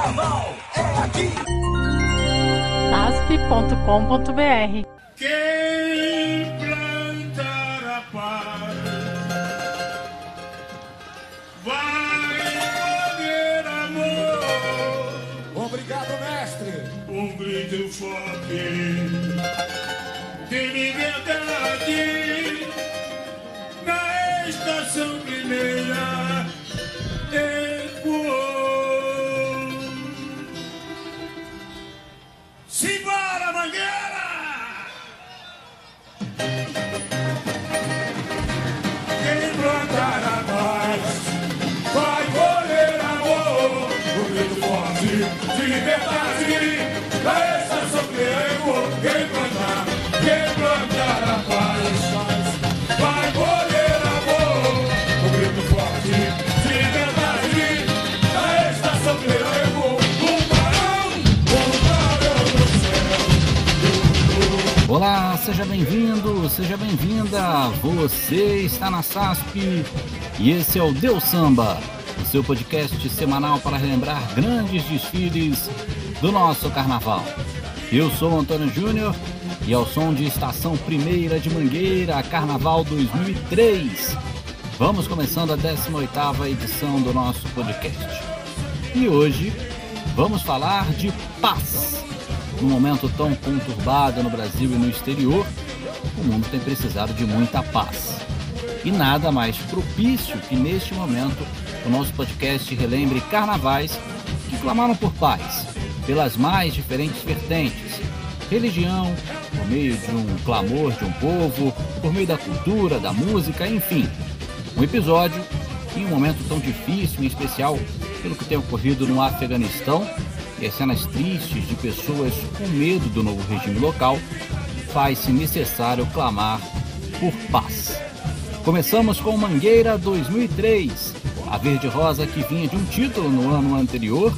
Carnaval é aqui. asp.com.br Quem plantar a paz vai colher amor. Obrigado, mestre. Um grito forte de liberdade Quem plantar seja bem-vindo, seja bem-vinda. Você está na SASP e esse é o Deus Samba, o seu podcast semanal para relembrar grandes desfiles do nosso carnaval. Eu sou Antônio Júnior e ao som de Estação Primeira de Mangueira, Carnaval 2003. Vamos começando a 18ª edição do nosso podcast. E hoje vamos falar de paz. Num momento tão conturbado no Brasil e no exterior, o mundo tem precisado de muita paz. E nada mais propício que neste momento o nosso podcast relembre carnavais que clamaram por paz, pelas mais diferentes vertentes, religião, por meio de um clamor de um povo, por meio da cultura, da música, enfim. Um episódio em um momento tão difícil, em especial pelo que tem ocorrido no Afeganistão, e as cenas tristes de pessoas com medo do novo regime local, faz-se necessário clamar por paz. Começamos com Mangueira 2003. A Verde Rosa, que vinha de um título no ano anterior,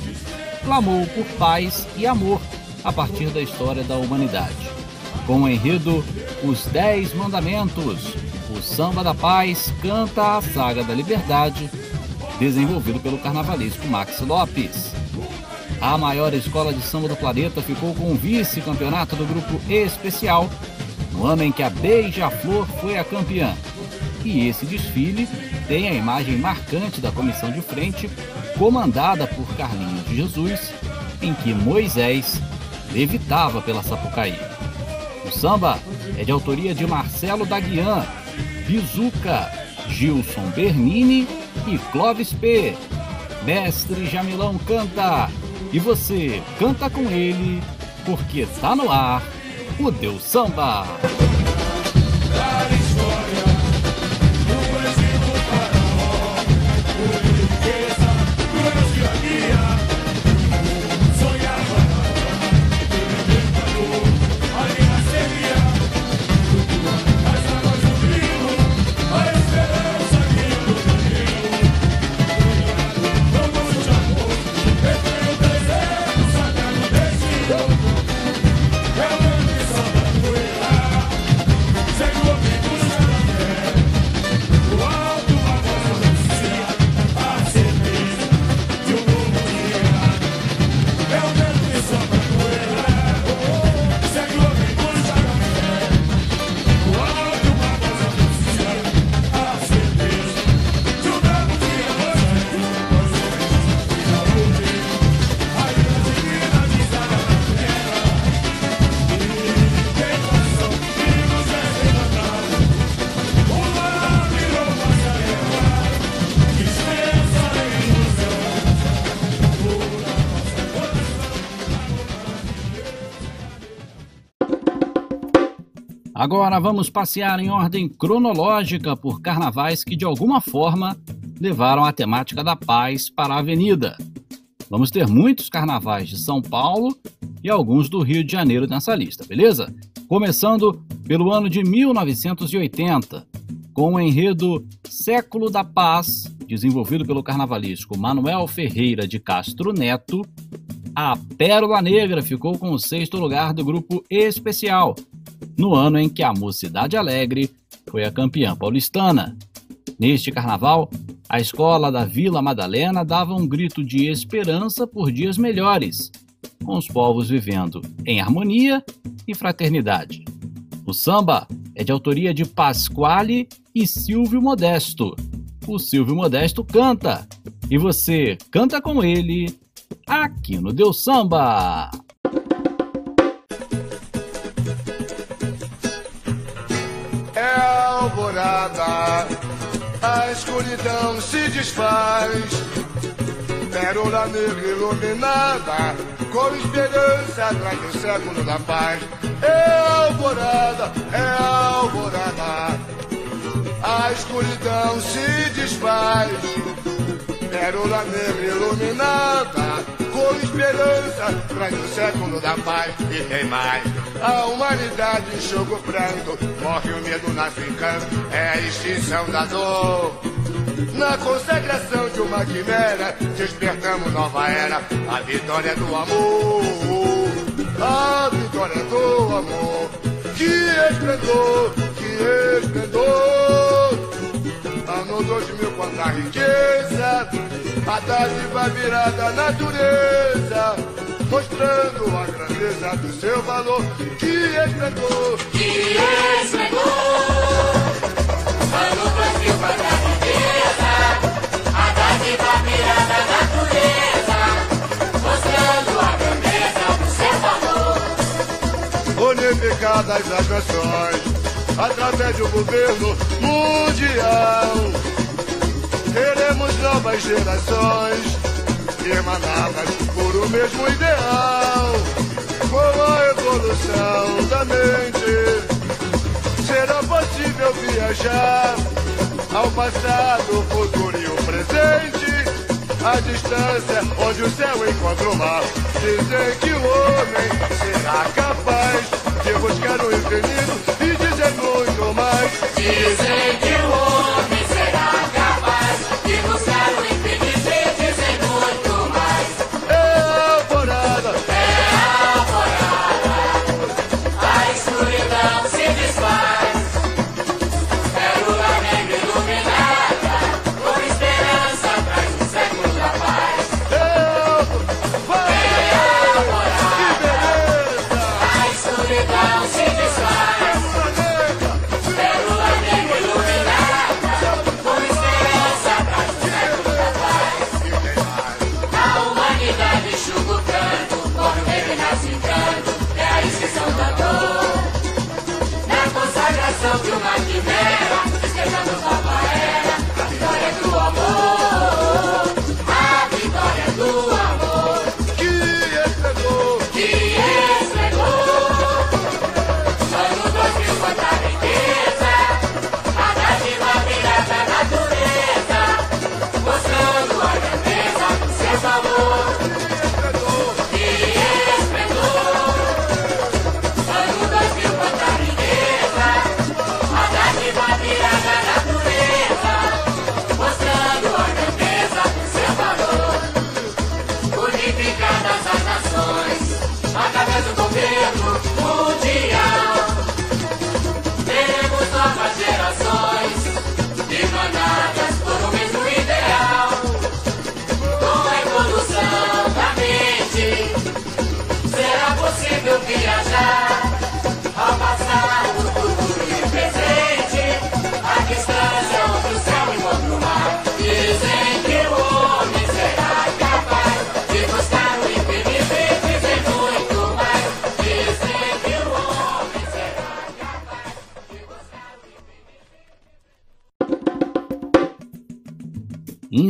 clamou por paz e amor a partir da história da humanidade. Com o enredo Os Dez Mandamentos, o Samba da Paz canta a saga da liberdade, desenvolvido pelo carnavalesco Max Lopes. A maior escola de samba do planeta ficou com o vice-campeonato do grupo especial, no ano em que a Beija-Flor foi a campeã. E esse desfile tem a imagem marcante da comissão de frente, comandada por Carlinhos de Jesus, em que Moisés levitava pela Sapucaí. O samba é de autoria de Marcelo Daguian, Bizuca, Gilson Bernini e Clóvis P. Mestre Jamilão canta e você canta com ele, porque tá no ar o Deus Samba. Agora vamos passear em ordem cronológica por carnavais que de alguma forma levaram a temática da paz para a avenida. Vamos ter muitos carnavais de São Paulo e alguns do Rio de Janeiro nessa lista, beleza? Começando pelo ano de 1980, com o enredo Século da Paz, desenvolvido pelo carnavalesco Manuel Ferreira de Castro Neto, a Pérola Negra ficou com o sexto lugar do grupo especial, no ano em que a Mocidade Alegre foi a campeã paulistana. Neste carnaval, A escola da Vila Madalena dava um grito de esperança por dias melhores, com os povos vivendo em harmonia e fraternidade. O samba é de autoria de Pasquale e Silvio Modesto. O Silvio Modesto canta e você canta com ele aqui no Deus Samba. Alvorada, a escuridão se desfaz. Pérola negra iluminada, com esperança atrás do século da paz. É alvorada, é alvorada, a escuridão se desfaz. Pérola negra iluminada, esperança, traz o século da paz. E tem mais, a humanidade enxuga o pranto, morre o medo, nasce o encanto, é a extinção da dor. Na consagração de uma quimera, despertamos nova era, a vitória do amor. A vitória do amor, que esplendor, que esplendor. Ano 2000, quanta riqueza, a dádiva virada à natureza, mostrando a grandeza do seu valor. Que esplendor, que esplendor. Ano 2000, quanta riqueza, a dádiva virada à natureza, mostrando a grandeza do seu valor. Unificadas as nações através do governo mundial. Teremos novas gerações emanadas por o mesmo ideal. Com a evolução da mente, será possível viajar ao passado, futuro e o presente. A distância onde o céu encontra o mar. Dizem que o homem será capaz de buscar o infinito mais.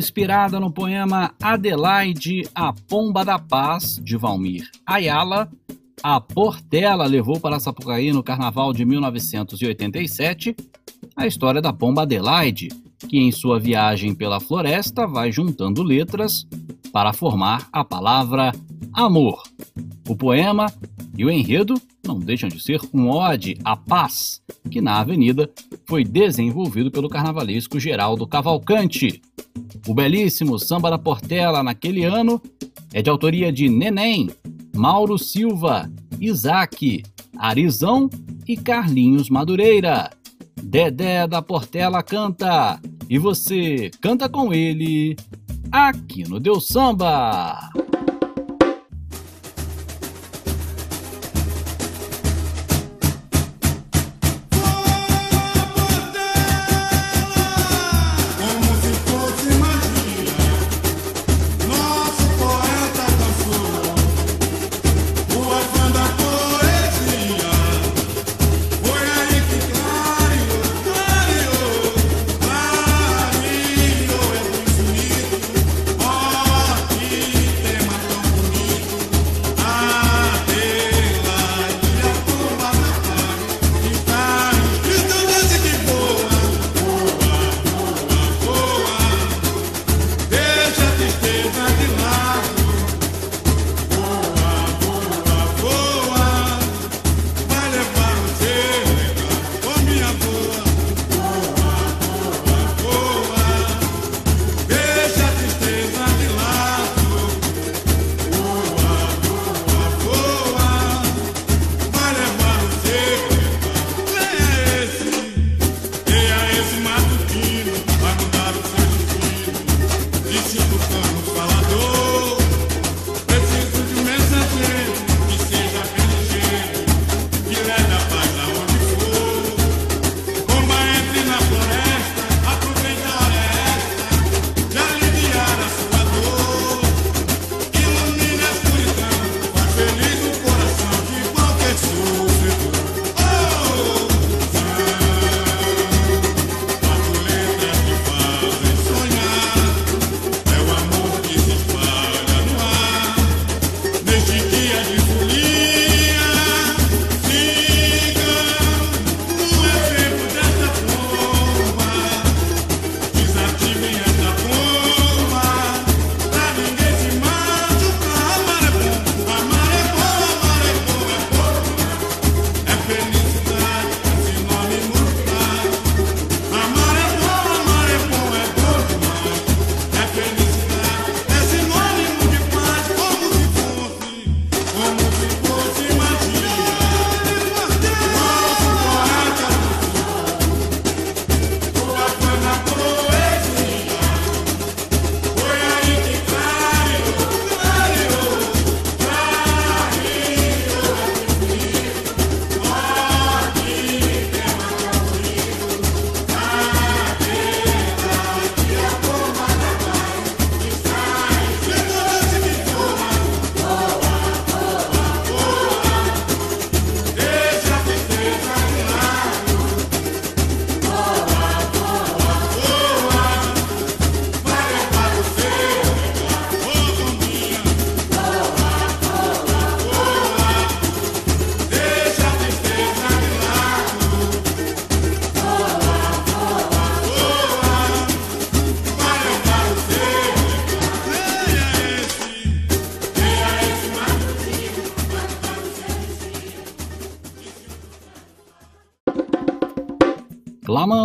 Inspirada no poema Adelaide, a Pomba da Paz, de Valmir Ayala, a Portela levou para Sapucaí no carnaval de 1987 a história da pomba Adelaide, que em sua viagem pela floresta vai juntando letras para formar a palavra amor. O poema e o enredo não deixam de ser um ode à paz, que na avenida foi desenvolvido pelo carnavalesco Geraldo Cavalcante. O belíssimo Samba da Portela naquele ano é de autoria de Neném, Mauro Silva, Isaac, Arizão e Carlinhos Madureira. Dedé da Portela canta e você canta com ele aqui no Deus Samba.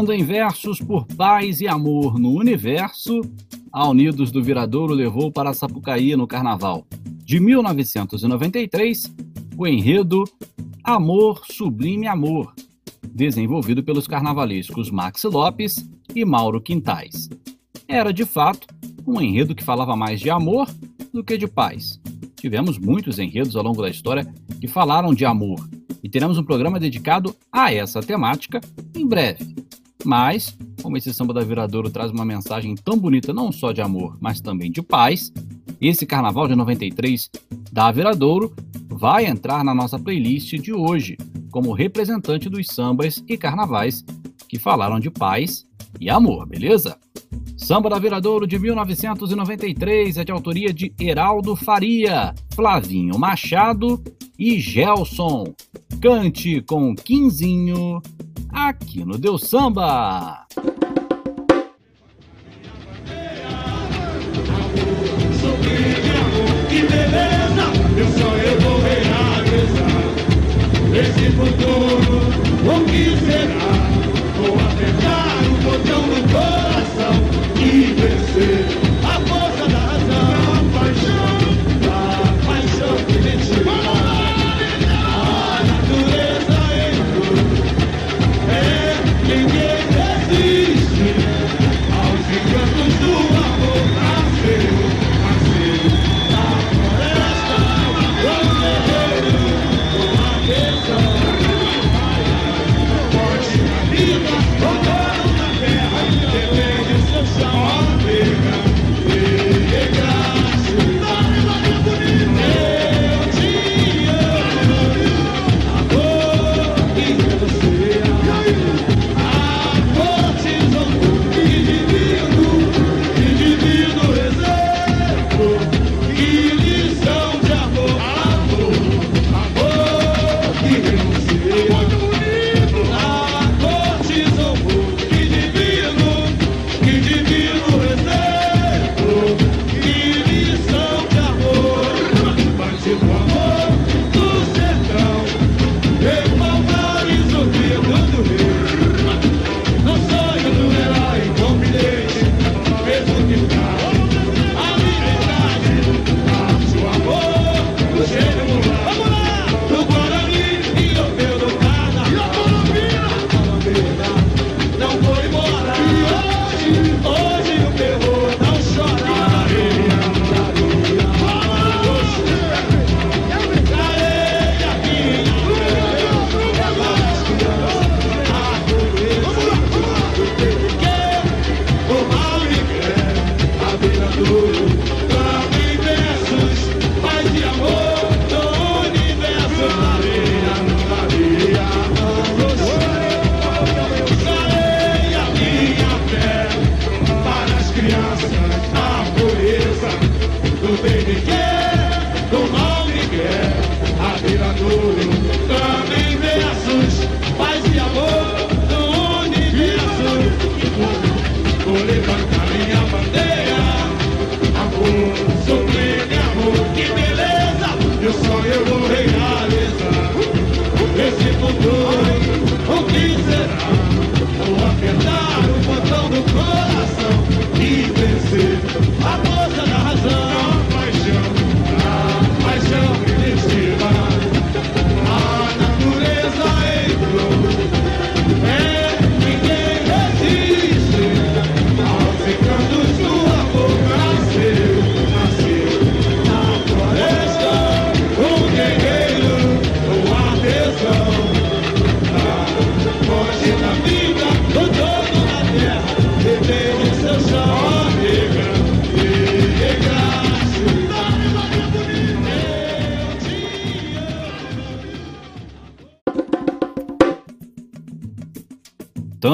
Em versos por paz e amor no universo, a Unidos do Viradouro levou para Sapucaí no Carnaval. De 1993, o enredo Amor Sublime Amor, desenvolvido pelos carnavalescos Max Lopes e Mauro Quintais. Era, de fato, um enredo que falava mais de amor do que de paz. Tivemos muitos enredos ao longo da história que falaram de amor, e teremos um programa dedicado a essa temática em breve. Mas, como esse samba da Viradouro traz uma mensagem tão bonita não só de amor, mas também de paz, esse carnaval de 93 da Viradouro vai entrar na nossa playlist de hoje, como representante dos sambas e carnavais que falaram de paz e amor, beleza? Samba da Viradouro de 1993 é de autoria de Heraldo Faria, Flavinho Machado e Gelson. Cante com Quinzinho aqui no Deus Samba. Que beleza, eu só eu vou futuro. O que será? Vou apertar o botão no coração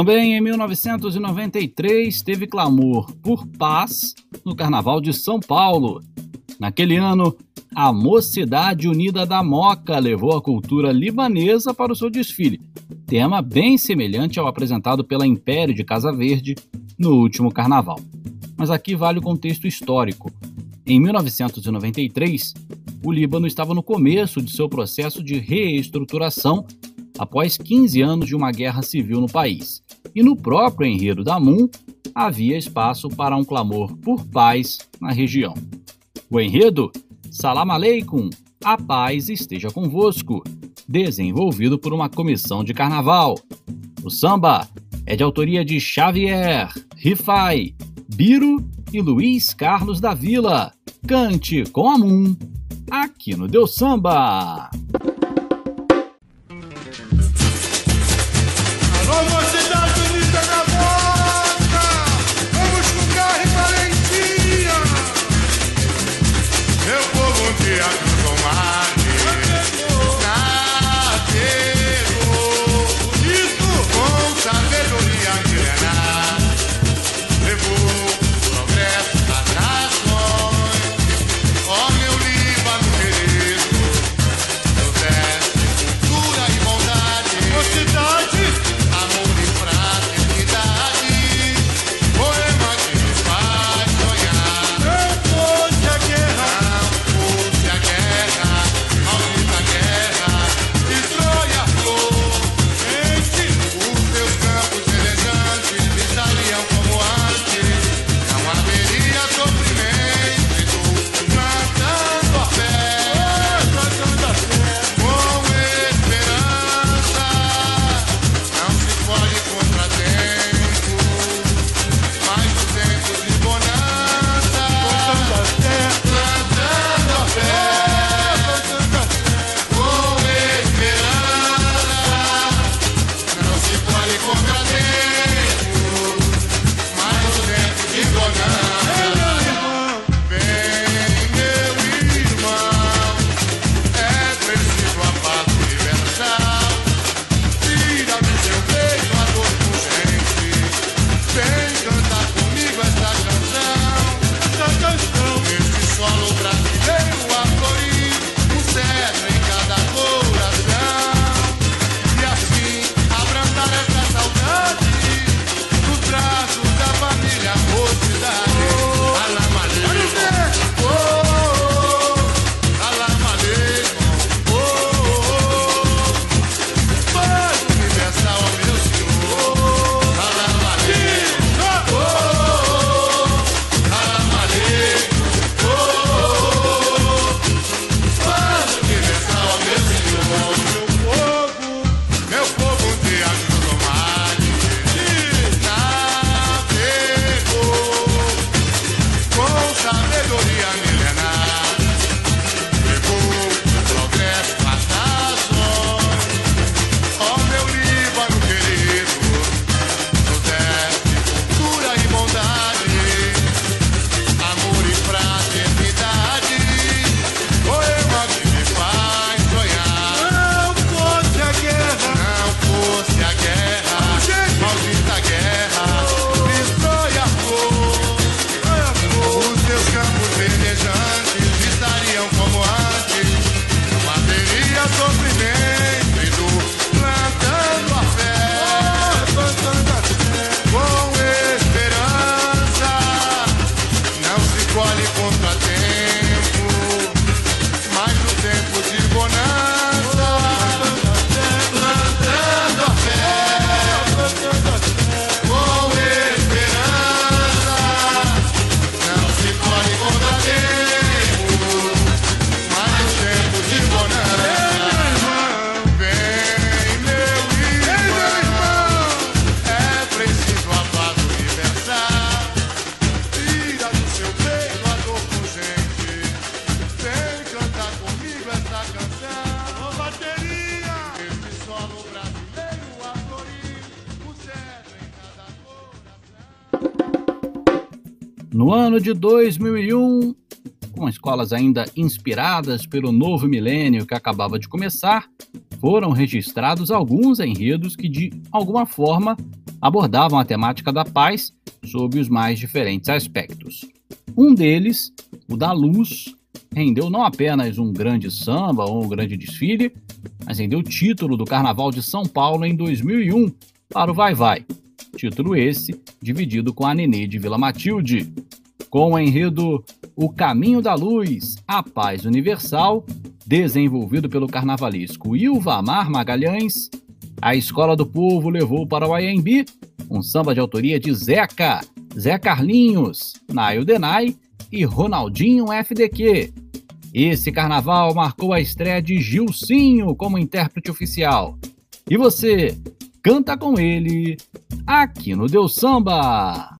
Também em 1993 teve clamor por paz no Carnaval de São Paulo. Naquele ano, a Mocidade Unida da Moca levou a cultura libanesa para o seu desfile, tema bem semelhante ao apresentado pela Império de Casa Verde no último carnaval. Mas aqui vale o contexto histórico. Em 1993, o Líbano estava no começo de seu processo de reestruturação após 15 anos de uma guerra civil no país. E no próprio enredo da MUN havia espaço para um clamor por paz na região. O enredo Salam Aleikum, a paz esteja convosco, desenvolvido por uma comissão de carnaval. O samba é de autoria de Xavier, Rifai, Biro e Luiz Carlos da Vila. Cante com a Moon, aqui no Deus Samba. No ano de 2001, com escolas ainda inspiradas pelo novo milênio que acabava de começar, foram registrados alguns enredos que, de alguma forma, abordavam a temática da paz sob os mais diferentes aspectos. Um deles, o da luz, rendeu não apenas um grande samba ou um grande desfile, mas rendeu o título do Carnaval de São Paulo em 2001 para o Vai Vai. Título esse dividido com a Nenê de Vila Matilde. Com o enredo O Caminho da Luz, a Paz Universal, desenvolvido pelo carnavalesco Ilvamar Magalhães, a Escola do Povo levou para o IMB um samba de autoria de Zeca, Zé Carlinhos, Nail Denai e Ronaldinho FDQ. Esse carnaval marcou a estreia de Gilcinho como intérprete oficial. E você canta com ele aqui no Deus Samba.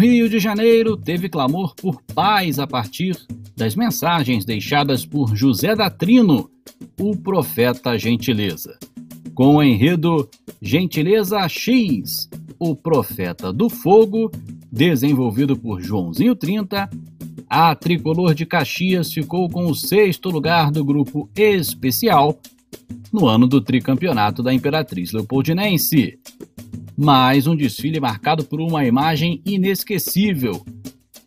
Rio de Janeiro, teve clamor por paz a partir das mensagens deixadas por José da Trino, o profeta Gentileza. Com o enredo Gentileza X, o profeta do fogo, desenvolvido por Joãozinho 30, a tricolor de Caxias ficou com o sexto lugar do grupo especial no ano do tricampeonato da Imperatriz Leopoldinense. Mais um desfile marcado por uma imagem inesquecível.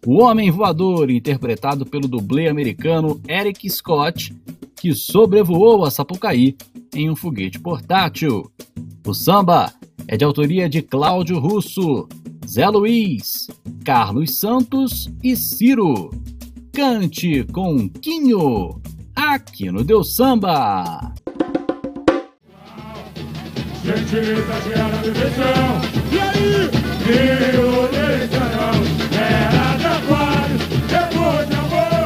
O Homem Voador, interpretado pelo dublê americano Eric Scott, que sobrevoou a Sapucaí em um foguete portátil. O samba é de autoria de Cláudio Russo, Zé Luiz, Carlos Santos e Ciro. Cante com Quinho, aqui no Deus Samba. Gentileza gera diversão. E aí? Violência não. Era de aquário, depois de amor.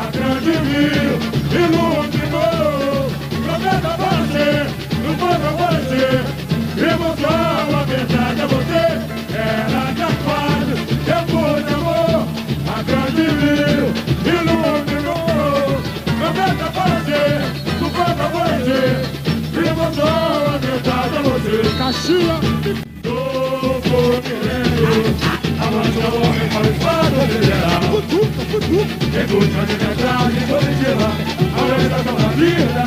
A grande rio iluminou. Prometa você, não foi pra você. Emoção, a verdade é você. Era de aquário, depois de amor. A grande rio iluminou. Prometa você, não foi pra. Emoção, a verdade é você. Caxias. Do Fluminense. Avançou o homem para o estado federal. Escuta de mensagem positiva. A orientação da vida.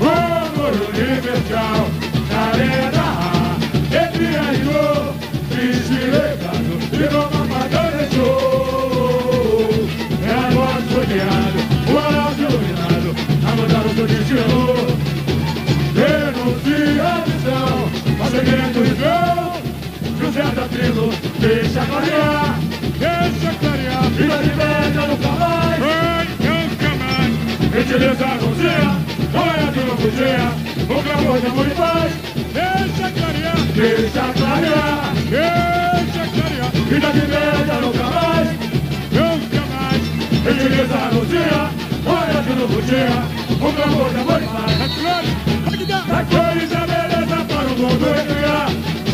Amor universal. Na arena. Entre arriou. Triste. E não papai deixou. É agora sonhado. O anel iluminado. A mudar o seu destino. Missão, mas segredo irmão. José da Trilo, deixa clarear, deixa clarear. Vida de velha nunca mais, vai, nunca mais. Gentileza anuncia, não é de novo dia. O clamor de amor e paz, deixa clarear, deixa clarear, deixa clarear. Vida de velha nunca mais, nunca mais. Gentileza anuncia, não é de novo dia. O clamor de amor e paz, mundo recriar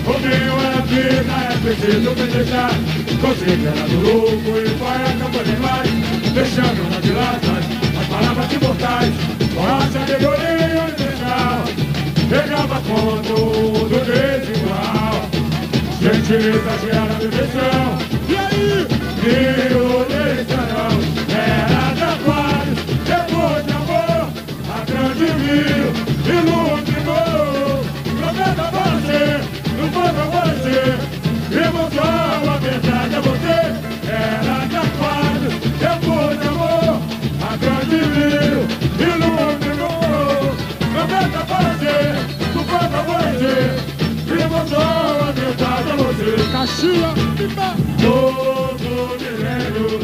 O meu é vida, é preciso festejar Considerado louco e poeta por demais Deixando nas dilatas as palavras imortais. Com a sabedoria universal Pegava conto do desigual. Gentileza gera diversão E aí? Violência você. Emoção, a verdade é você. Era de aquário, depois de amor A grande rio iluminou Prometa você, não foi pra você Emoção, a verdade é você. Caxias, Todo milênio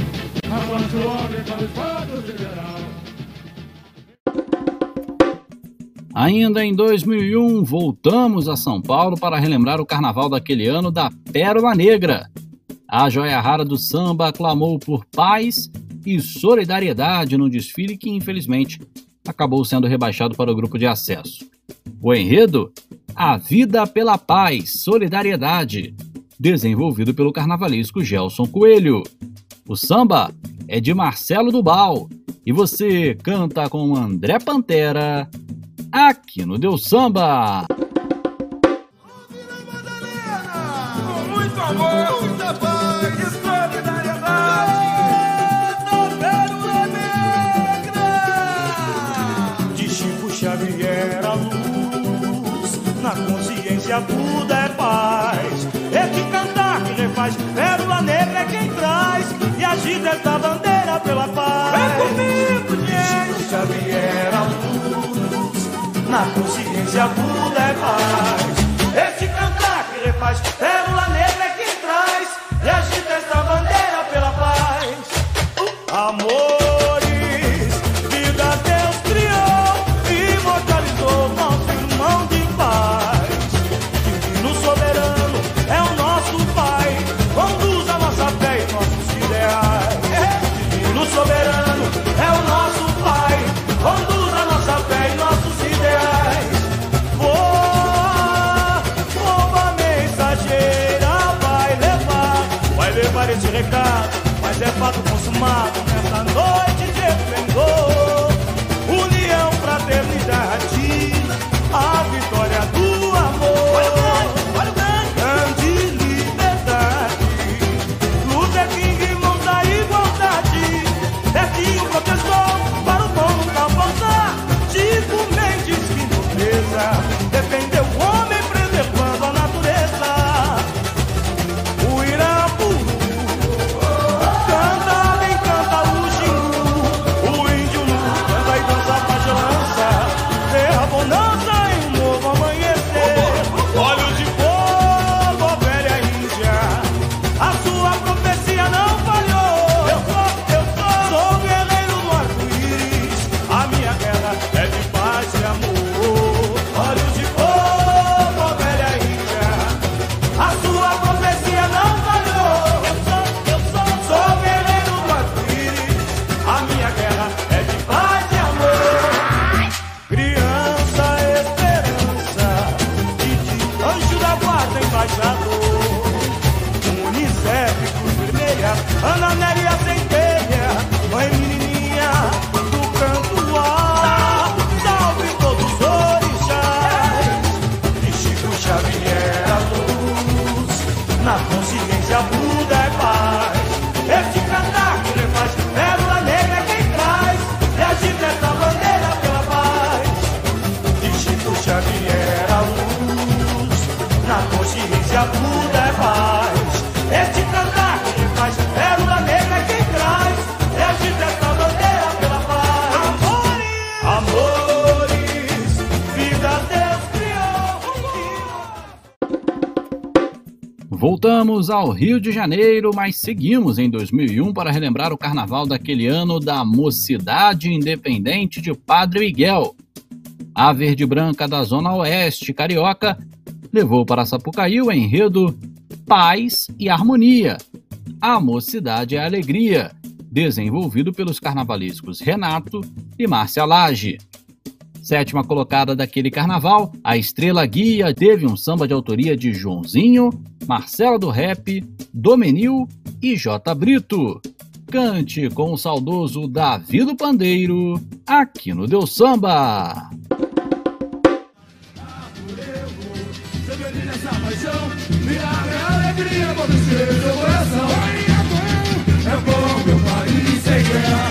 Avança o homem para o estado federal Ainda em 2001, voltamos a São Paulo para relembrar o carnaval daquele ano da Pérola Negra. A joia rara do samba clamou por paz e solidariedade no desfile que, infelizmente, acabou sendo rebaixado para o grupo de acesso. O enredo? A Vida pela Paz, Solidariedade, desenvolvido pelo carnavalesco Gelson Coelho. O samba é de Marcelo Dubal e você canta com André Pantera aqui no Deus Samba. Muito amor, muita paz solidariedade. De Chico Xavier a luz, na consciência tudo é paz. É que cantar que refaz, pérola negra é quem traz e agita esta bandeira pela paz. Vem comigo, gente. Chico Xavier a luz, na consciência tudo é paz. Voltamos ao Rio de Janeiro, mas seguimos em 2001 para relembrar o carnaval daquele ano da Mocidade Independente de Padre Miguel. A Verde Branca da Zona Oeste Carioca levou para Sapucaí o enredo Paz e Harmonia. A Mocidade é Alegria, desenvolvido pelos carnavalescos Renato e Márcia Lage. Sétima colocada daquele carnaval, a Estrela Guia teve um samba de autoria de Joãozinho, Marcela do Rap, Domenil e J. Brito. Cante com o saudoso Davi do Pandeiro, aqui no Deus Samba. É bom meu país sem guerra,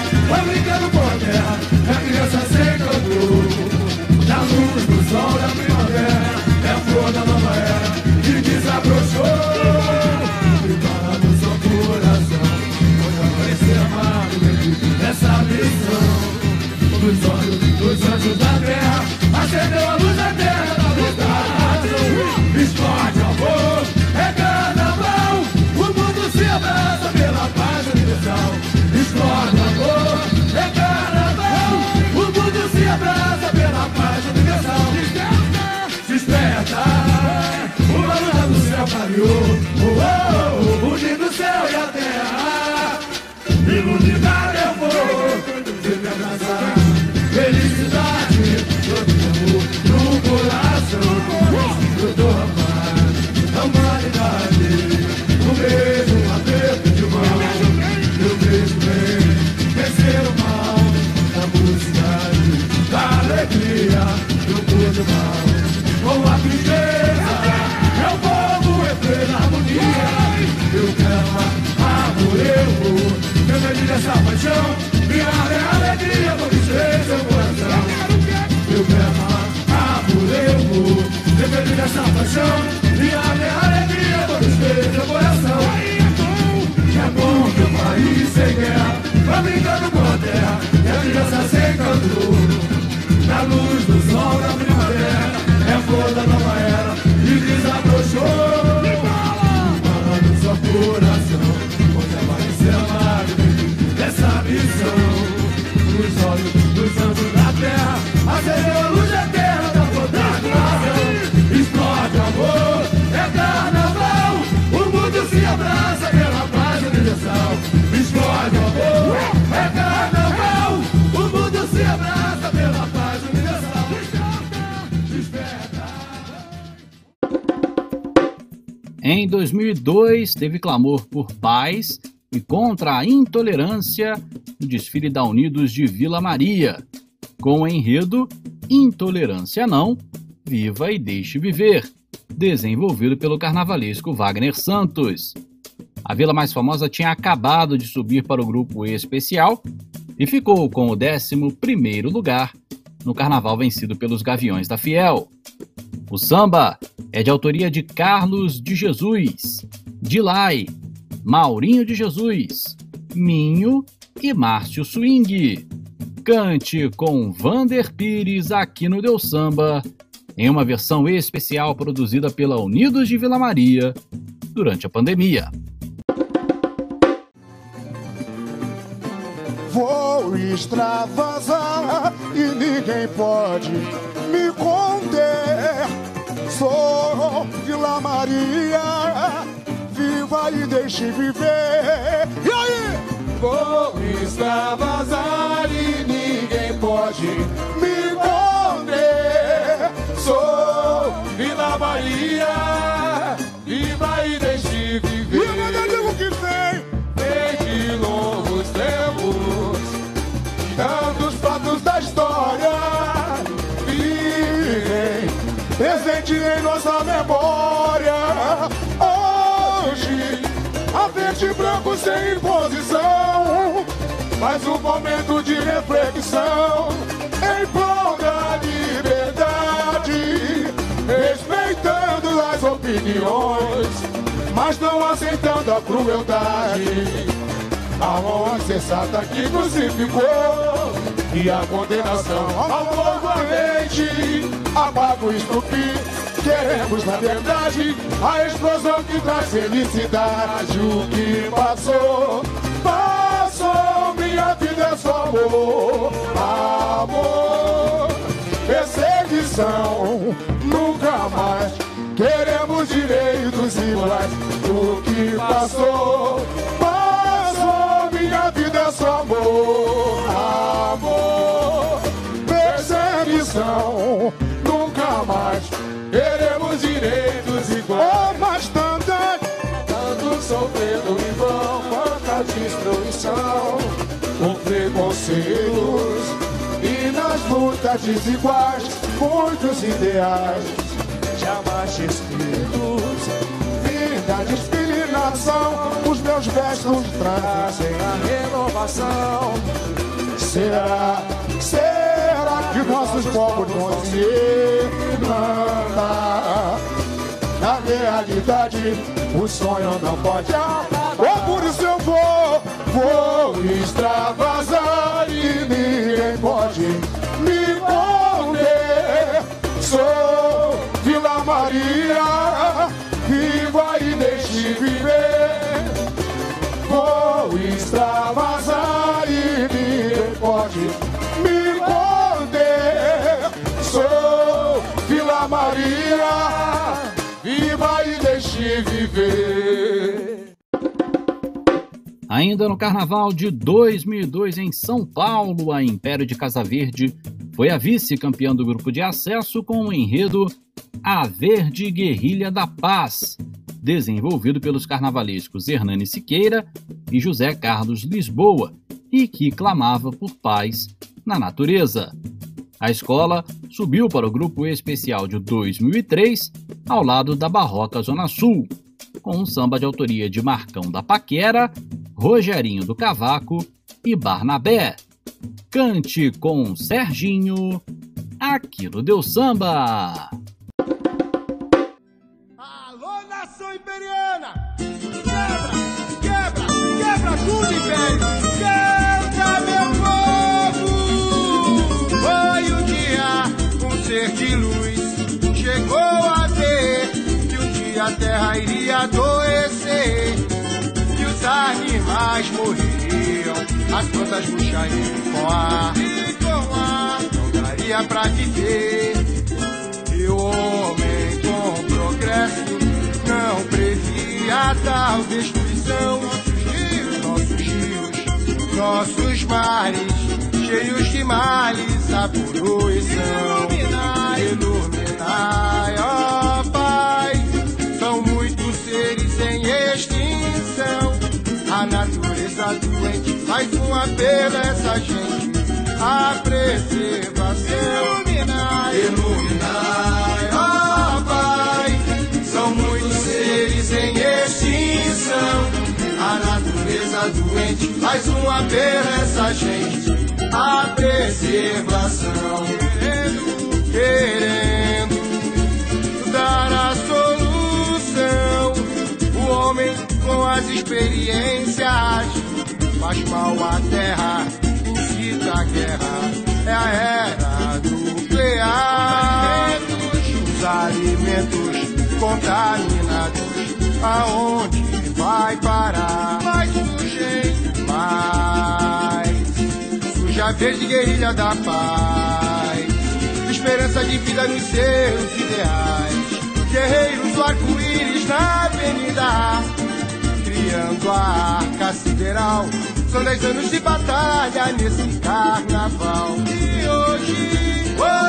terra, é criança sem sol da primavera É a flor da mal, com a tristeza. essa paixão Minha alegria, vou dizer seu coração. Eu quero amar, amor, eu vou. Defender essa paixão Minha alegria, vou dizer seu coração. É bom que o país sem guerra Vai brincando com a terra E a criança sem cantor Na luz do sol da 2002, teve clamor por paz e contra a intolerância no desfile da Unidos de Vila Maria, com o enredo Intolerância Não, Viva e Deixe Viver, desenvolvido pelo carnavalesco Wagner Santos. A vila mais famosa tinha acabado de subir para o grupo especial e ficou com o 11 lugar no carnaval vencido pelos Gaviões da Fiel. O samba é de autoria de Carlos de Jesus, Dilai, Maurinho de Jesus, Minho e Márcio Swing. Cante com Vander Pires aqui no Deu Samba, em uma versão especial produzida pela Unidos de Vila Maria durante a pandemia. Vou extravasar e ninguém pode. Sou Vila Maria viva e deixe viver. E aí? Vou extravasar e ninguém pode me conter. Sou Vila Bahia, viva e deixe nossa memória. Verde e branco sem imposição. Mais um momento de reflexão. Em prol da liberdade, respeitando as opiniões, mas não aceitando a crueldade. A honra sensata que crucificou. E a condenação ao povo ardente. Apaga o estupim queremos, na verdade, a explosão que traz felicidade. O que passou, passou, minha vida é só amor, amor, perseguição, nunca mais. Queremos direitos iguais. O que passou, e nas lutas desiguais, muitos ideais jamais escritos. Vida, discriminação, os meus versos trazem a renovação. Será, será que nossos povos vão se mandar? Na realidade, o sonho não pode acabar. Oh, por isso eu vou, vou extravasar e ninguém pode me conter. Sou Vila Maria, viva e deixe viver. Vou extravasar e ninguém pode me conter. Sou Vila Maria, viva e deixe viver. Ainda no carnaval de 2002 em São Paulo, a Império de Casa Verde foi a vice-campeã do grupo de acesso com o enredo A Verde Guerrilha da Paz, desenvolvido pelos carnavalescos Hernani Siqueira e José Carlos Lisboa, e que clamava por paz na natureza. A escola subiu para o grupo especial de 2003, ao lado da Barroca Zona Sul, com um samba de autoria de Marcão da Paquera, Rogerinho do Cavaco e Barnabé. Cante com Serginho, aqui no Deu Samba. Alô, nação imperiana! Quebra, quebra, quebra tudo, império! Animais morreriam, as plantas murchariam e com ar não daria pra viver. E o homem com progresso não previa tal destruição. Nossos rios, nossos mares, cheios de males, a poluição. Iluminai, ó Pai, são muitos seres em extinção. A natureza doente faz um apelo a essa gente. A preservação. Iluminai, iluminai, ó Pai, são muitos seres em extinção. A natureza doente faz um apelo a essa gente. A preservação. Querendo, querendo dar a solução. O homem com as experiências faz mal à terra, incita a guerra. É a era nuclear. Os alimentos contaminados, aonde vai parar? Mais urgente, mais suja verde guerrilha da paz, esperança de vida nos seus ideais, guerreiros do arco-íris na avenida, criando a arca sideral. São dez anos de batalha nesse carnaval. E hoje, hoje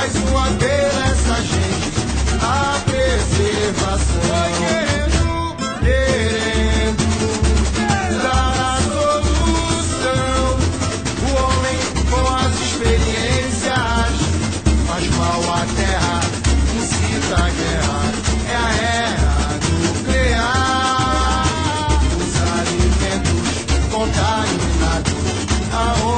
mais uma vez essa gente. A preservação. Querendo dar a solução. O homem com as experiências faz mal à terra, incita a guerra. É a era nuclear. Os alimentos contaminados, aonde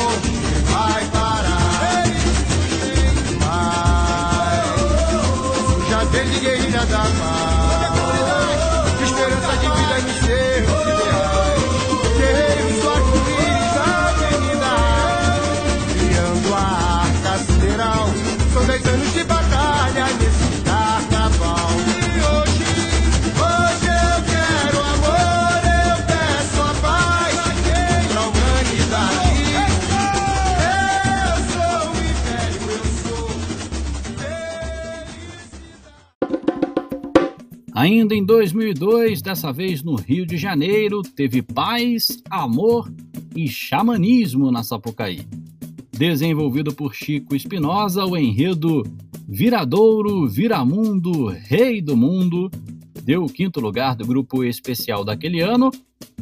Ainda em 2002, dessa vez no Rio de Janeiro, teve paz, amor e xamanismo na Sapucaí. Desenvolvido por Chico Espinosa, o enredo Viradouro, Viramundo, Rei do Mundo deu o quinto lugar do grupo especial daquele ano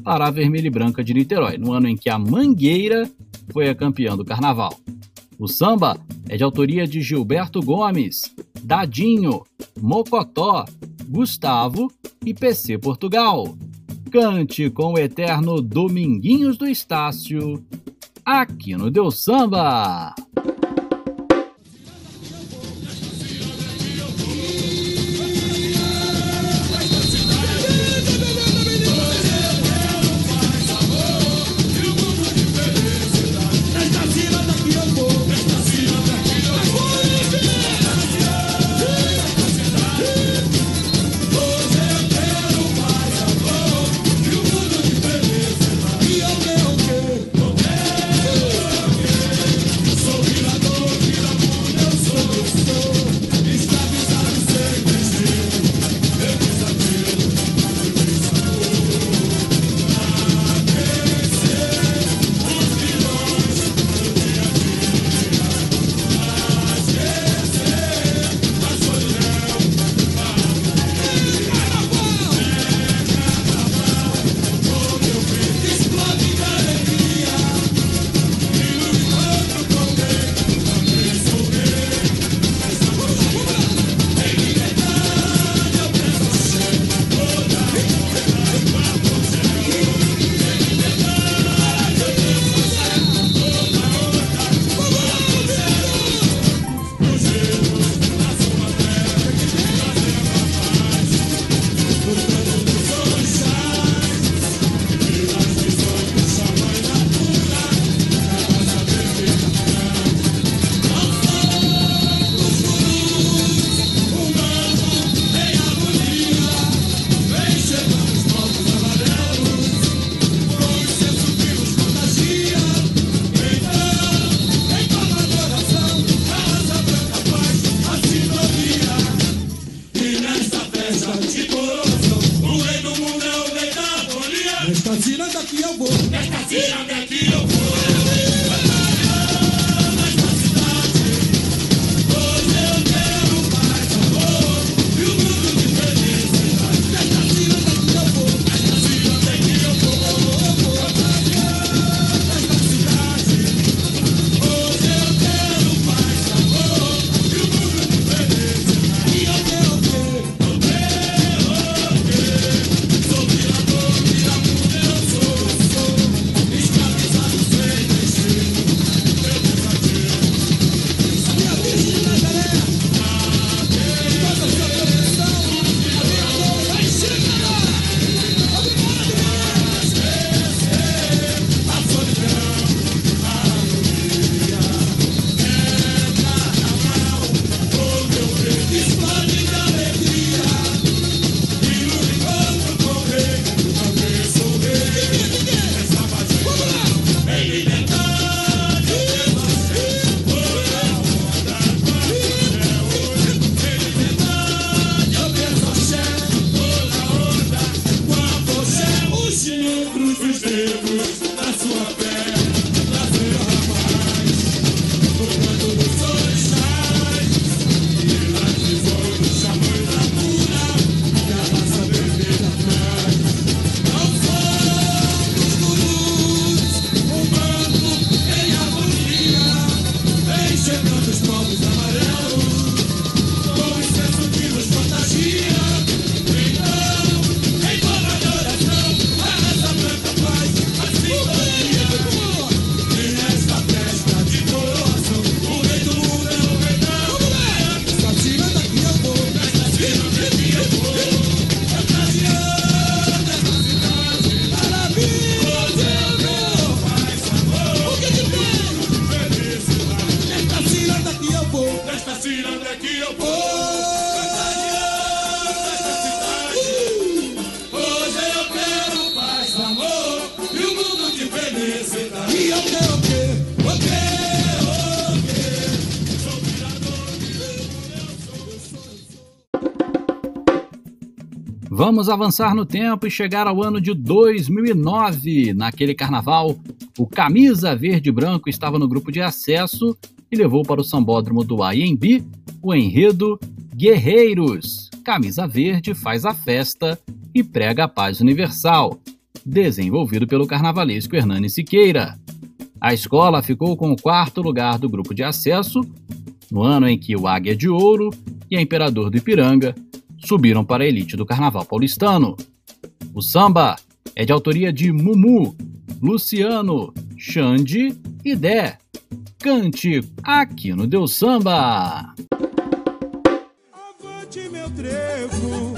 para a Vermelha e Branca de Niterói, no ano em que a Mangueira foi a campeã do carnaval. O samba é de autoria de Gilberto Gomes, Dadinho, Mocotó, Gustavo e PC Portugal. Cante com o eterno Dominguinhos do Estácio, aqui no Deus Samba. Vamos avançar no tempo e chegar ao ano de 2009. Naquele carnaval, o Camisa Verde e Branco estava no grupo de acesso e levou para o sambódromo do IMB o enredo Guerreiros. Camisa Verde faz a festa e prega a paz universal, desenvolvido pelo carnavalesco Hernani Siqueira. A escola ficou com o quarto lugar do grupo de acesso, no ano em que o Águia de Ouro e a Imperador do Ipiranga subiram para a elite do carnaval paulistano. O samba é de autoria de Mumu, Luciano, Xande e Dé. Cante aqui no Deus Samba. Avante meu trevo,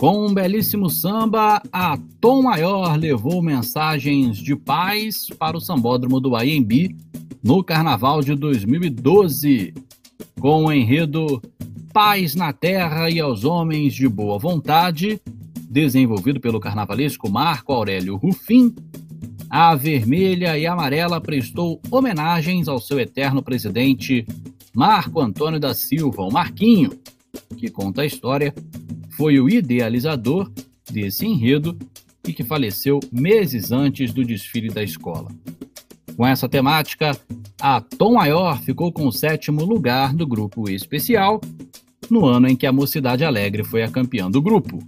Com um belíssimo samba, a Tom Maior levou mensagens de paz para o sambódromo do IMB no carnaval de 2012. Com o enredo Paz na Terra e aos Homens de Boa Vontade, desenvolvido pelo carnavalesco Marco Aurélio Rufim, a Vermelha e Amarela prestou homenagens ao seu eterno presidente Marco Antônio da Silva, o Marquinho, que conta a história, foi o idealizador desse enredo e que faleceu meses antes do desfile da escola. Com essa temática, a Tom Maior ficou com o sétimo lugar do grupo especial, no ano em que a Mocidade Alegre foi a campeã do grupo.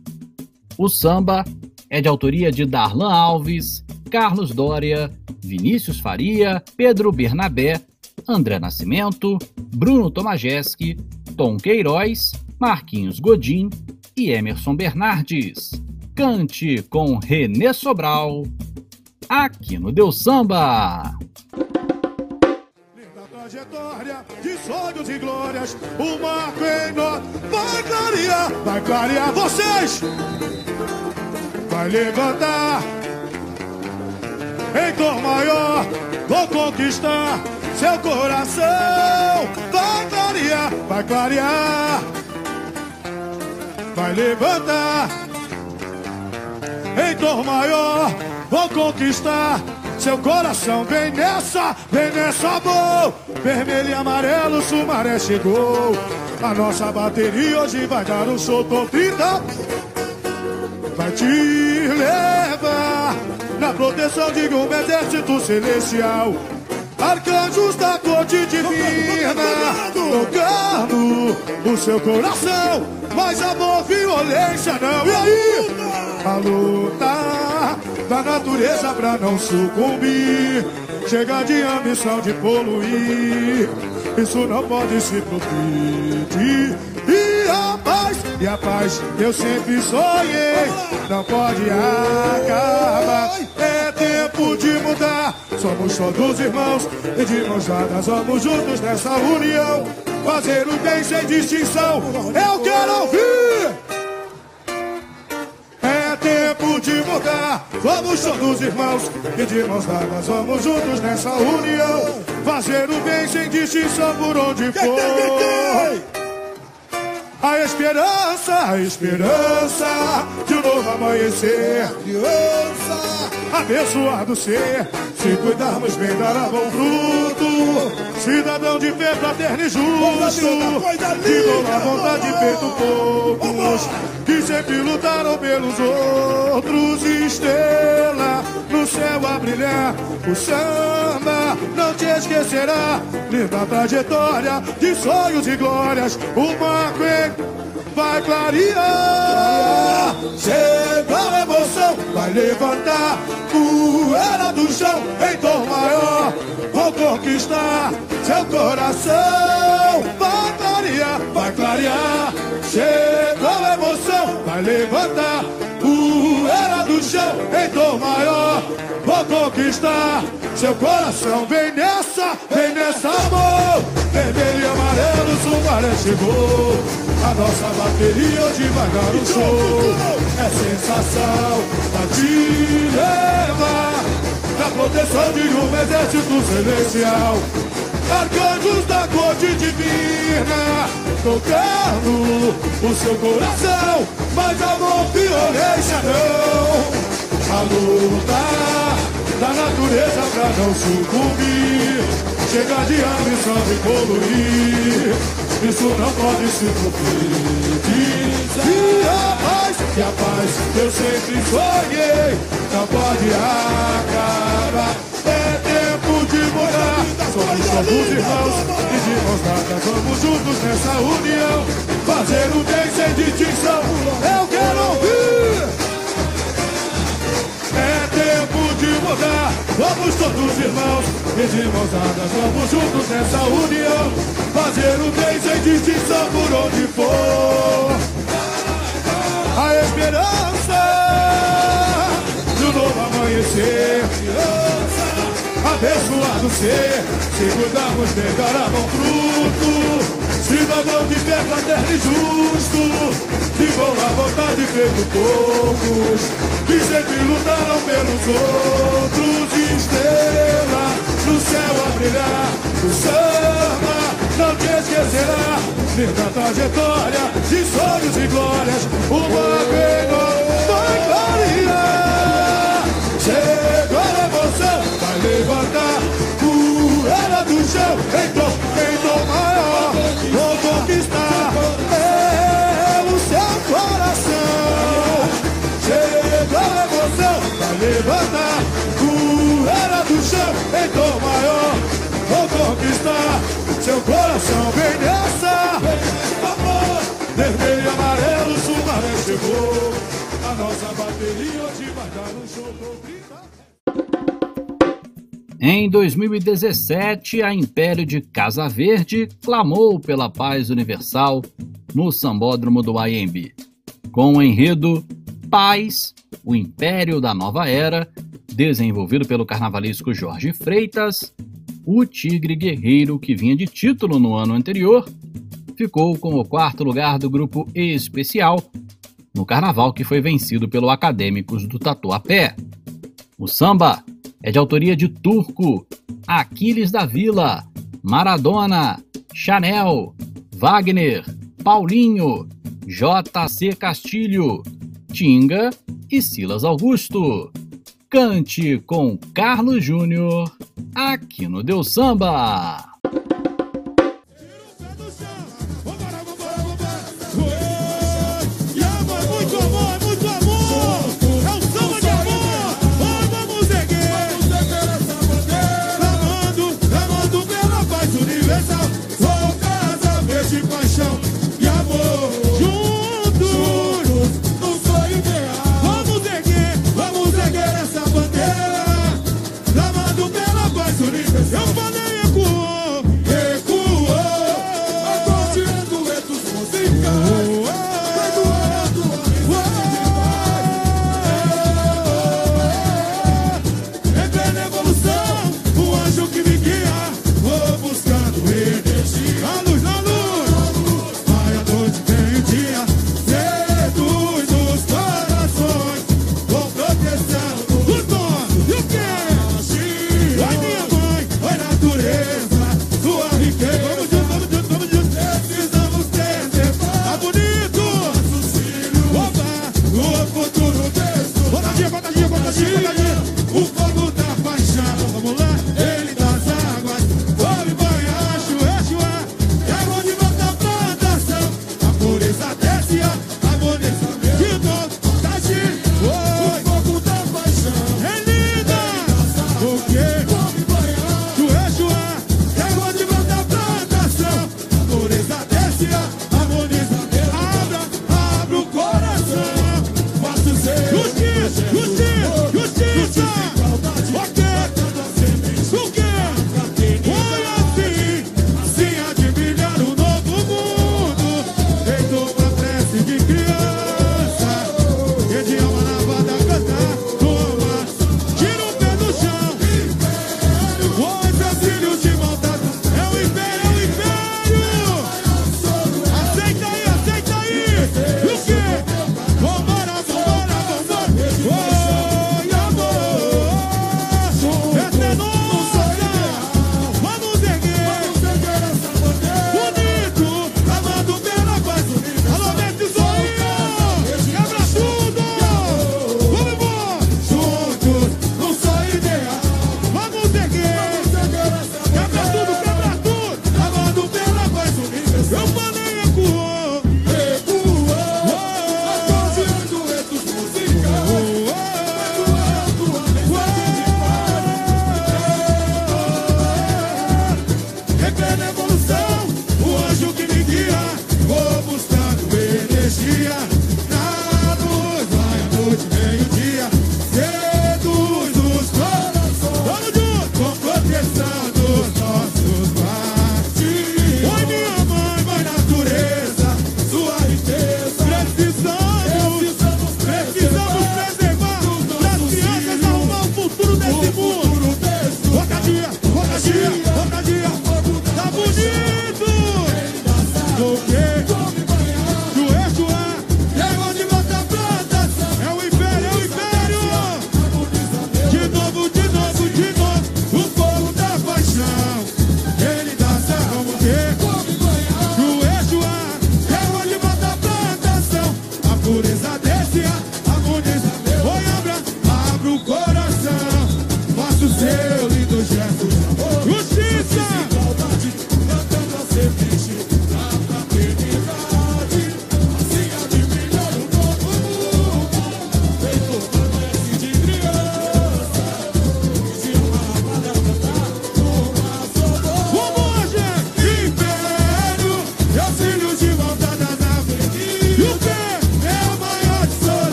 O samba é de autoria de Darlan Alves, Carlos Dória, Vinícius Faria, Pedro Bernabé, André Nascimento, Bruno Tomajeski, Tom Queiroz, Marquinhos Godin e Emerson Bernardes. Cante com Renê Sobral. aqui no Deus Samba. Linda trajetória de sonhos e glórias, o marco em nós vai clarear, vai clarear vocês, vai levantar em tom maior, vou conquistar seu coração, vai clarear, vai clarear, vai levantar em tom maior, vou conquistar seu coração. Vem nessa, vem nessa amor. Vermelho e amarelo, Sumaré chegou. A nossa bateria hoje vai dar um show 30. Vai te levar na proteção de um exército celestial. Arcanjos da corte divina, tocando o seu coração. Mas amor, violência não. E aí? A luta da natureza pra não sucumbir. Chega de ambição de poluir. Isso não pode se progredir. E a paz, e a paz eu sempre sonhei, não pode acabar. É tempo de mudar. Somos todos irmãos e de mãos dadas vamos juntos nessa união. Fazer o bem sem distinção. Eu quero ouvir. É tempo de mudar. Vamos todos irmãos e de mãos dadas vamos juntos nessa união. Fazer o bem sem distinção por onde for. A esperança, a esperança de um novo amanhecer. Criança, abençoado ser. Se cuidarmos bem, dará bom fruto. Cidadão de fé fraterno e justo. De boa vontade feito poucos. Que sempre lutaram pelos outros. Estrela no céu a brilhar. O samba não te esquecerá. Linda trajetória de sonhos e glórias. O marco em vai clarear. Chega a emoção, vai levantar poeira do chão em tom maior. Vou conquistar seu coração. Vai clarear, vai clarear. Chega a emoção, vai levantar poeira do chão em tom maior. Vou conquistar seu coração. Vem nessa, vem nessa amor. Vermelho e amarelo, Sumaré chegou. A nossa bateria vai dar um show. É sensação pra te levar na proteção de um exército celestial. Arcanjos da corte divina, tocando o seu coração. Mas amor, violência não. A luta da natureza pra não sucumbir. Chega de ambição de poluir. Isso não pode se cumprir. E a paz, e a paz que eu sempre sonhei, não pode acabar. É tempo de mudar. Somos todos irmãos e de mãos dadas vamos juntos nessa união. Fazer o bem sem distinção. Eu quero ouvir. Vamos todos irmãos e de mãos dadas vamos juntos nessa união. Fazer o bem sem distinção por onde for. A esperança do novo amanhecer. Abençoado ser, se cuidarmos bem, dará bom fruto. Cidadão de fé fraterno e justo, de boa vontade feito poucos, que sempre lutaram pelos outros. Estrela no céu a brilhar, o samba não te esquecerá. Linda trajetória de sonhos e glórias, uma vez vai clarear. Chegou a emoção, vai levantar poeira do chão, então, então maior, maior, vou conquistar seu coração. Vem nessa, vermelho amarelo, chegou. A nossa bateria hoje vai dar um show com 30. Em 2017, a Império de Casa Verde clamou pela paz universal no sambódromo do IMB. Com o enredo Paz, o Império da Nova Era, desenvolvido pelo carnavalesco Jorge Freitas, o Tigre Guerreiro, que vinha de título no ano anterior, ficou com o quarto lugar do grupo especial no carnaval que foi vencido pelo Acadêmicos do Tatuapé. O samba é de autoria de Turco, Aquiles da Vila, Maradona, Chanel, Wagner, Paulinho, J.C. Castilho, Tinga e Silas Augusto. Cante com Carlos Júnior aqui no Deus Samba.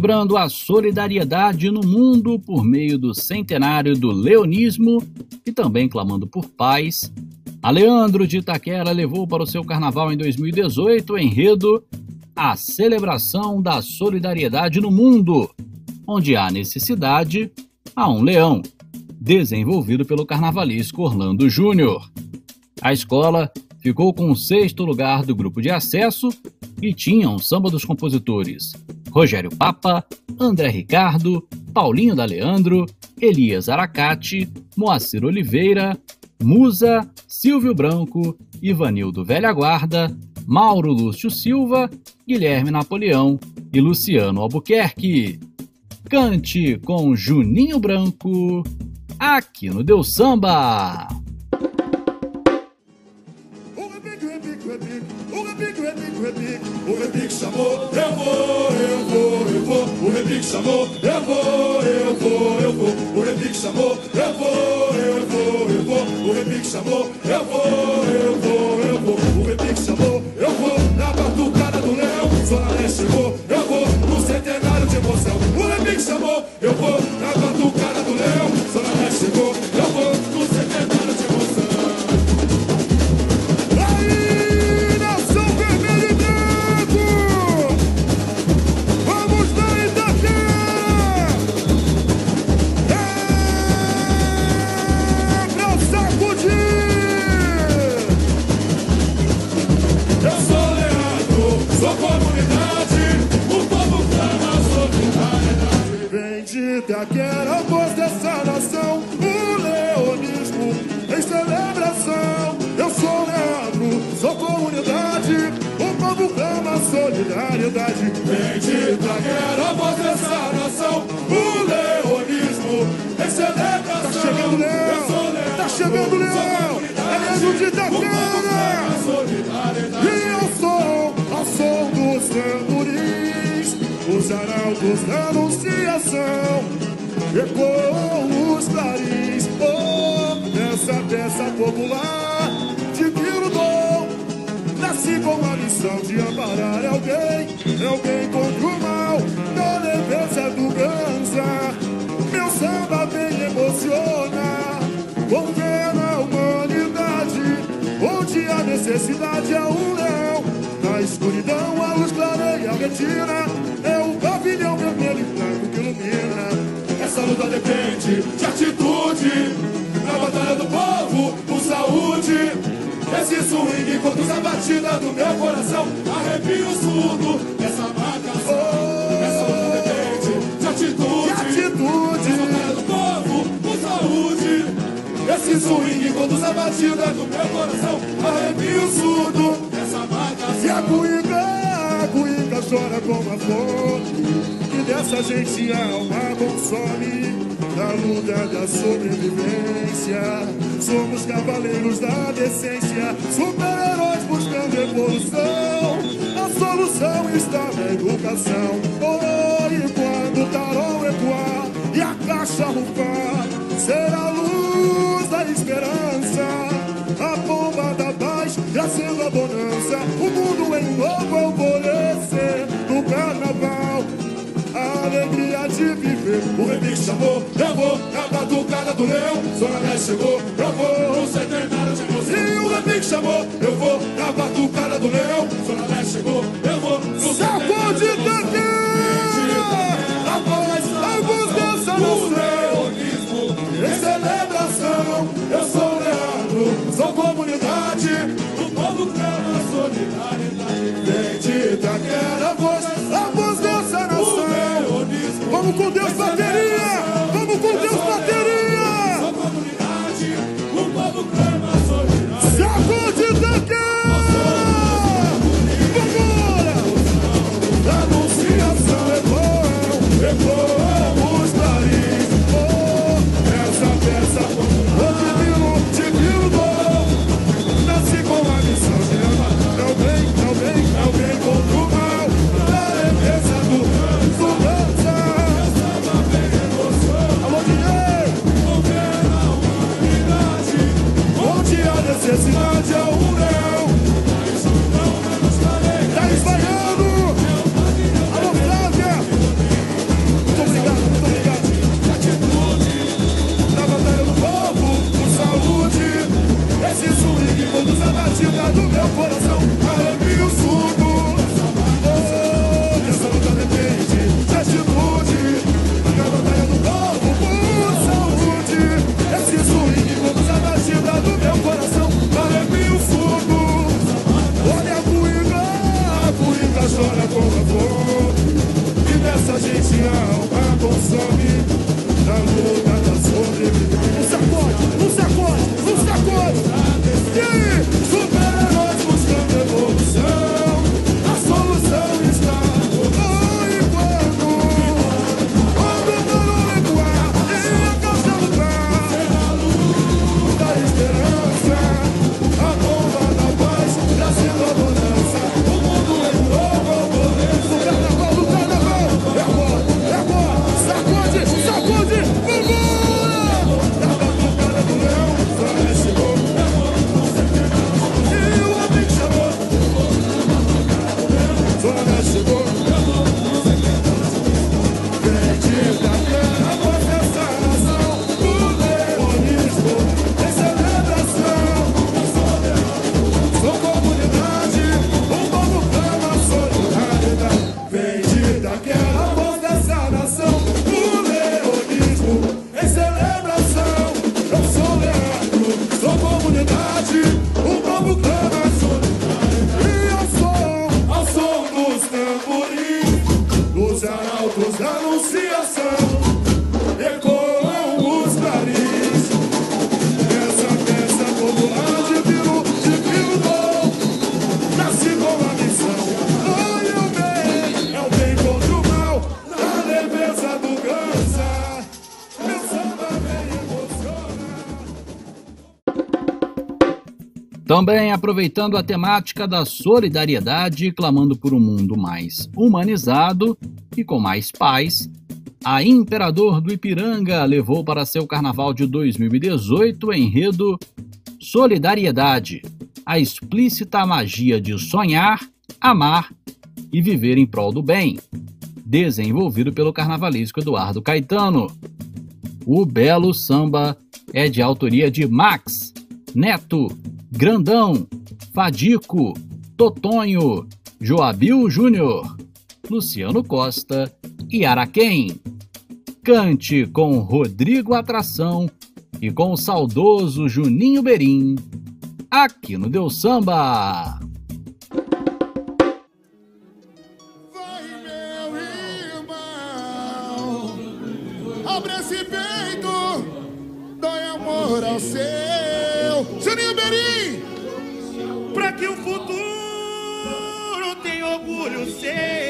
Celebrando a solidariedade no mundo por meio do centenário do leonismo e também clamando por paz, a Leandro de Itaquera levou para o seu carnaval em 2018 o enredo A Celebração da Solidariedade no Mundo, onde há necessidade, há um leão, desenvolvido pelo carnavalesco Orlando Júnior. A escola ficou com o sexto lugar do grupo de acesso e tinha um samba dos compositores Rogério Papa, André Ricardo, Paulinho da Leandro, Elias Aracati, Moacir Oliveira, Musa, Silvio Branco, Ivanildo Velha Guarda, Mauro Lúcio Silva, Guilherme Napoleão e Luciano Albuquerque. Cante com Juninho Branco, aqui no Deus Samba. O repique chamou, eu vou, eu vou, eu vou. O repique chamou, eu vou, eu vou, eu vou. O repique chamou, eu vou, eu vou, eu vou. O repique chamou, eu vou, eu vou, eu vou. O repique chamou, eu vou. Na batucada do leão, Zona Leste chegou, eu vou. No centenário de emoção. O repique chamou, eu vou. Na batucada solidariedade. Vem de Itaquera, voz dessa nação, o leonismo em celebração. Tá chegando Leão, tá chegando Leão, é Leandro de Itaquera. E eu sou ao som dos tamborins, os arautos da anunciação, ecoam os clarins, oh, nessa peça popular, com a missão de amparar alguém, alguém contra o mal, da leveza do ganza, meu samba bem emociona, convém na humanidade, onde a necessidade é um leão. Na escuridão a luz clareia a retina, é o pavilhão vermelho e branco que ilumina. Essa luta depende de atitude, na batalha do povo, por saúde. Esse swing conduz a batida do meu coração, arrepio surdo dessa marcação. Essa luta depende de atitude, de atitude. Do povo, por saúde. Esse swing conduz a batida do meu coração Arrepio surdo dessa marcação E a cuíca, a cuíca chora como a fome Que dessa gente a alma consome Na luta da sobrevivência. Somos cavaleiros da decência. Super-heróis buscando evolução. A solução está na educação. Oh, e quando o tarol ecoar E a caixa rufar Será a luz da esperança, a bomba da paz trazendo a bonança, o mundo em novo alvorecer no carnaval. A alegria de viver, o remix chamou, eu vou na batucada do leão, Zona Leste chegou, eu vou no centenário de você. E o remix chamou, eu vou na batucada do leão, Zona Leste chegou, eu vou no centenário de você. A voz, a voz dessa nação em celebração. Eu sou Leandro, sou comunidade, o povo clama solidariedade. Vem de Itaquera, a Deus, bateria! Também aproveitando a temática da solidariedade, clamando por um mundo mais humanizado e com mais paz, a Imperador do Ipiranga levou para seu carnaval de 2018 o enredo Solidariedade, a explícita magia de sonhar, amar e viver em prol do bem, desenvolvido pelo carnavalesco Eduardo Caetano. O belo samba é de autoria de Max, Neto, Grandão, Fadico, Totonho, Joabil Júnior, Luciano Costa e Araquém. Cante com Rodrigo Atração e com o saudoso Juninho Berim, aqui no Deus Samba. say.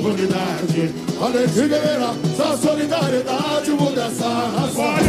Comunidade, valente guerreira, só solidariedade muda essa nação.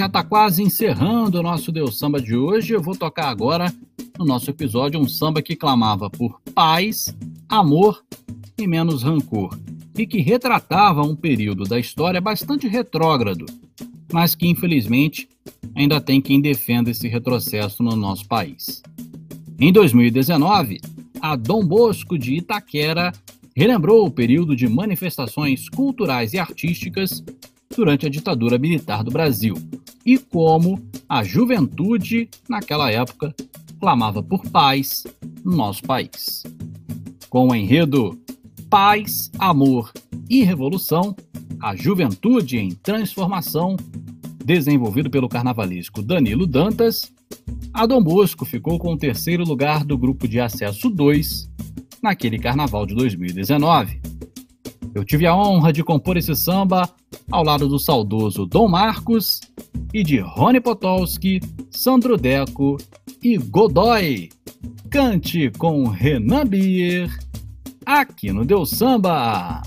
Já está quase encerrando o nosso Deus Samba de hoje. Eu vou tocar agora, no nosso episódio, um samba que clamava por paz, amor e menos rancor, e que retratava um período da história bastante retrógrado, mas que infelizmente ainda tem quem defenda esse retrocesso no nosso país. Em 2019, a Dom Bosco de Itaquera relembrou o período de manifestações culturais e artísticas durante a ditadura militar do Brasil e como a juventude, naquela época, clamava por paz no nosso país. Com o enredo Paz, Amor e Revolução, a Juventude em Transformação, desenvolvido pelo carnavalesco Danilo Dantas, a Dom Bosco ficou com o terceiro lugar do grupo de acesso 2 naquele carnaval de 2019. Eu tive a honra de compor esse samba ao lado do saudoso Dom Marcos e de Rony Potolsky, Sandro Deco e Godoy. Cante com Renan Bier, aqui no Deus Samba.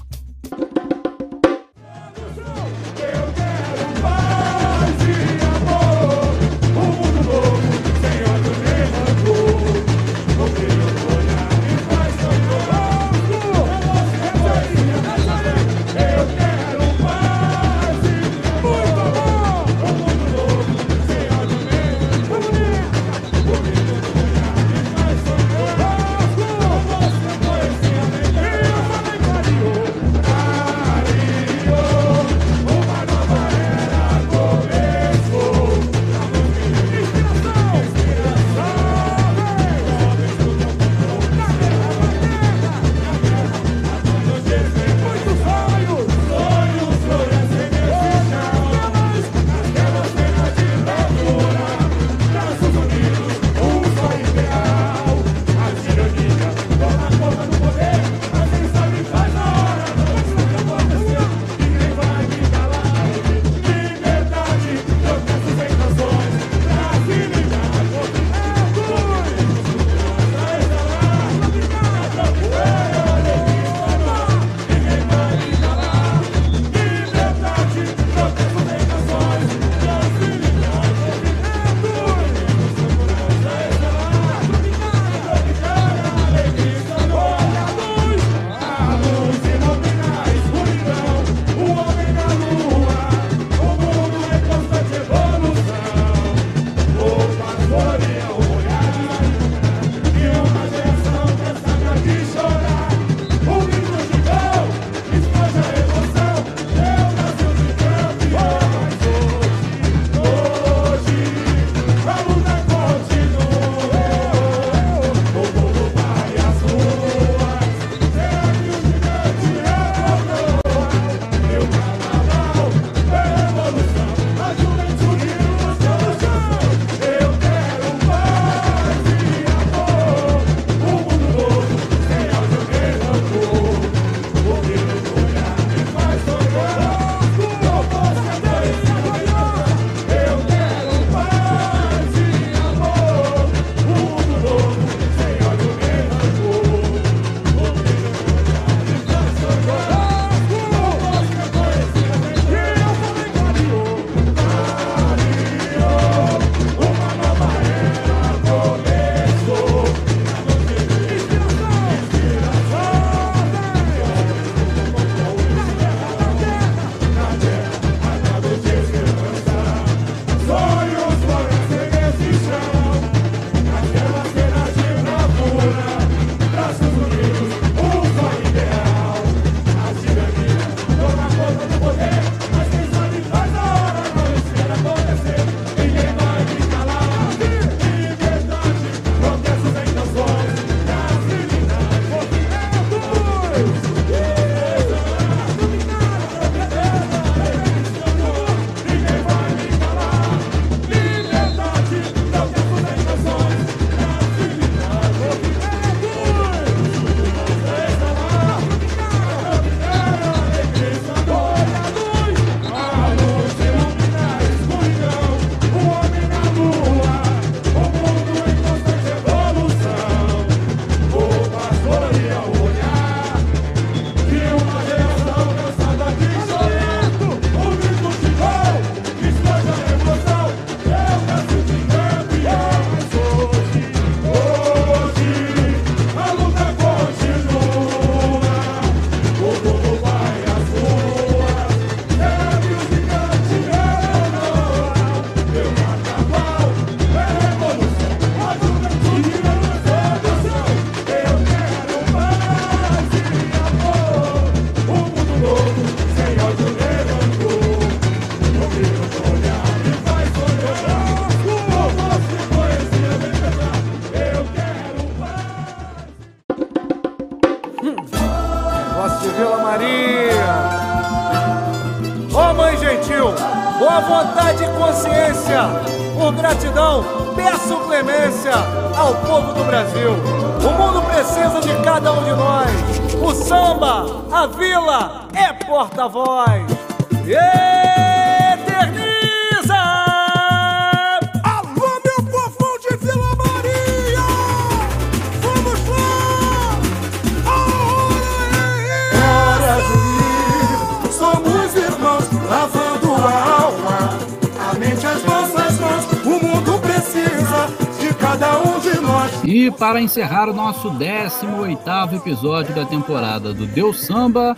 Para encerrar o nosso 18º episódio da temporada do Deus Samba,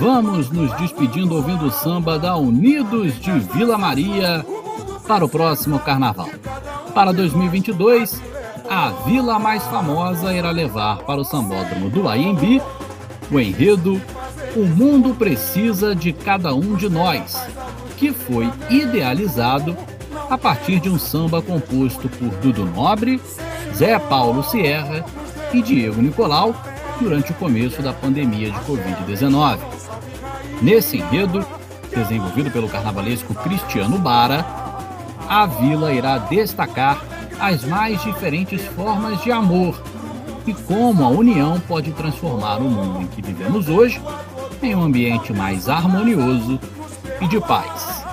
vamos nos despedindo ouvindo o samba da Unidos de Vila Maria para o próximo carnaval. Para 2022, a vila mais famosa irá levar para o sambódromo do AMB o enredo O Mundo Precisa de Cada Um de Nós, que foi idealizado a partir de um samba composto por Dudu Nobre, Zé Paulo Sierra e Diego Nicolau durante o começo da pandemia de Covid-19. Nesse enredo, desenvolvido pelo carnavalesco Cristiano Bara, a vila irá destacar as mais diferentes formas de amor e como a união pode transformar o mundo em que vivemos hoje em um ambiente mais harmonioso e de paz.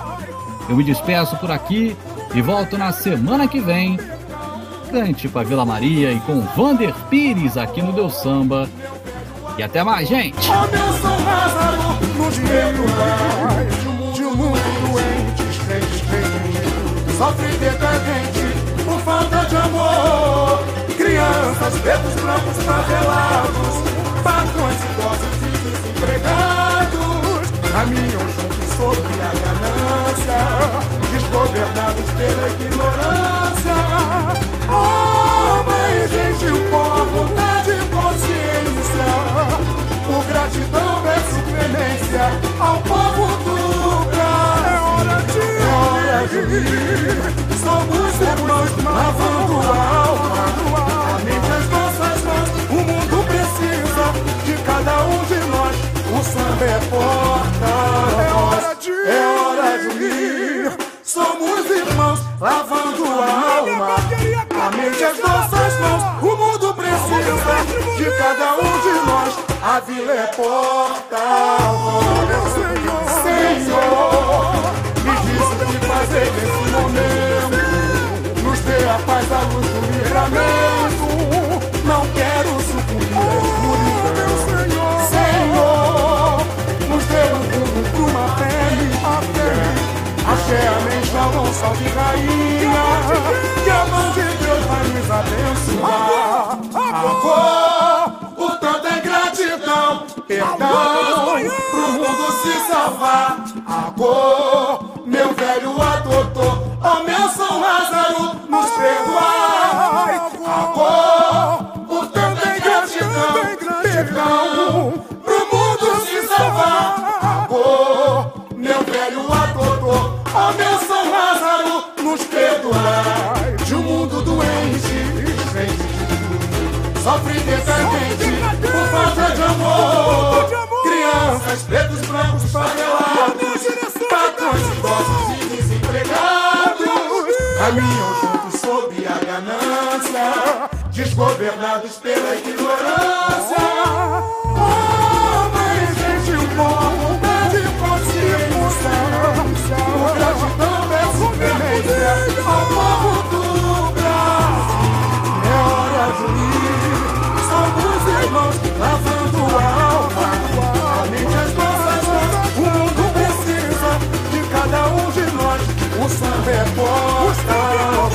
Eu me despeço por aqui e volto na semana que vem. Cante para Vila Maria e com Vander Pires aqui no Deus Samba. E até mais, gente! Sofre decadente por falta de amor. Crianças, pretos, brancos, favelados, patrões, idosos e desempregados caminham juntos sobre a ganância, desgovernados pela ignorância. Oh, mãe, gentil, boa vontade e consciência. Por gratidão, peço clemência ao povo do Brasil. É hora de, é hora de ir. A as nossas mãos. O mundo precisa de cada um de nós. A vila é porta. Senhor, me diz o que fazer nesse momento. Nos dê a paz, a luz do livramento. Não quero sucumbir à. Senhor, nos dê um rumo pra uma fé. Axé, amém, salve rainha. Que a mão de nos abençoar. Amor, por tanta ingratidão, perdão, pro mundo se salvar. Amor, meu velho adotor, ó meu São Lázaro, nos perdoar. Caminham juntos sob a ganância, desgovernados pela ignorância. Homens, gente, o povo de consciência. O gratidão é submetência ao povo do Brasil. É hora de unir, somos irmãos, lavando a alma. Além as nossas mãos, o mundo precisa de cada um de nós. O samba é bom.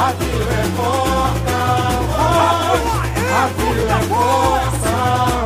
A vila é força. a vila é.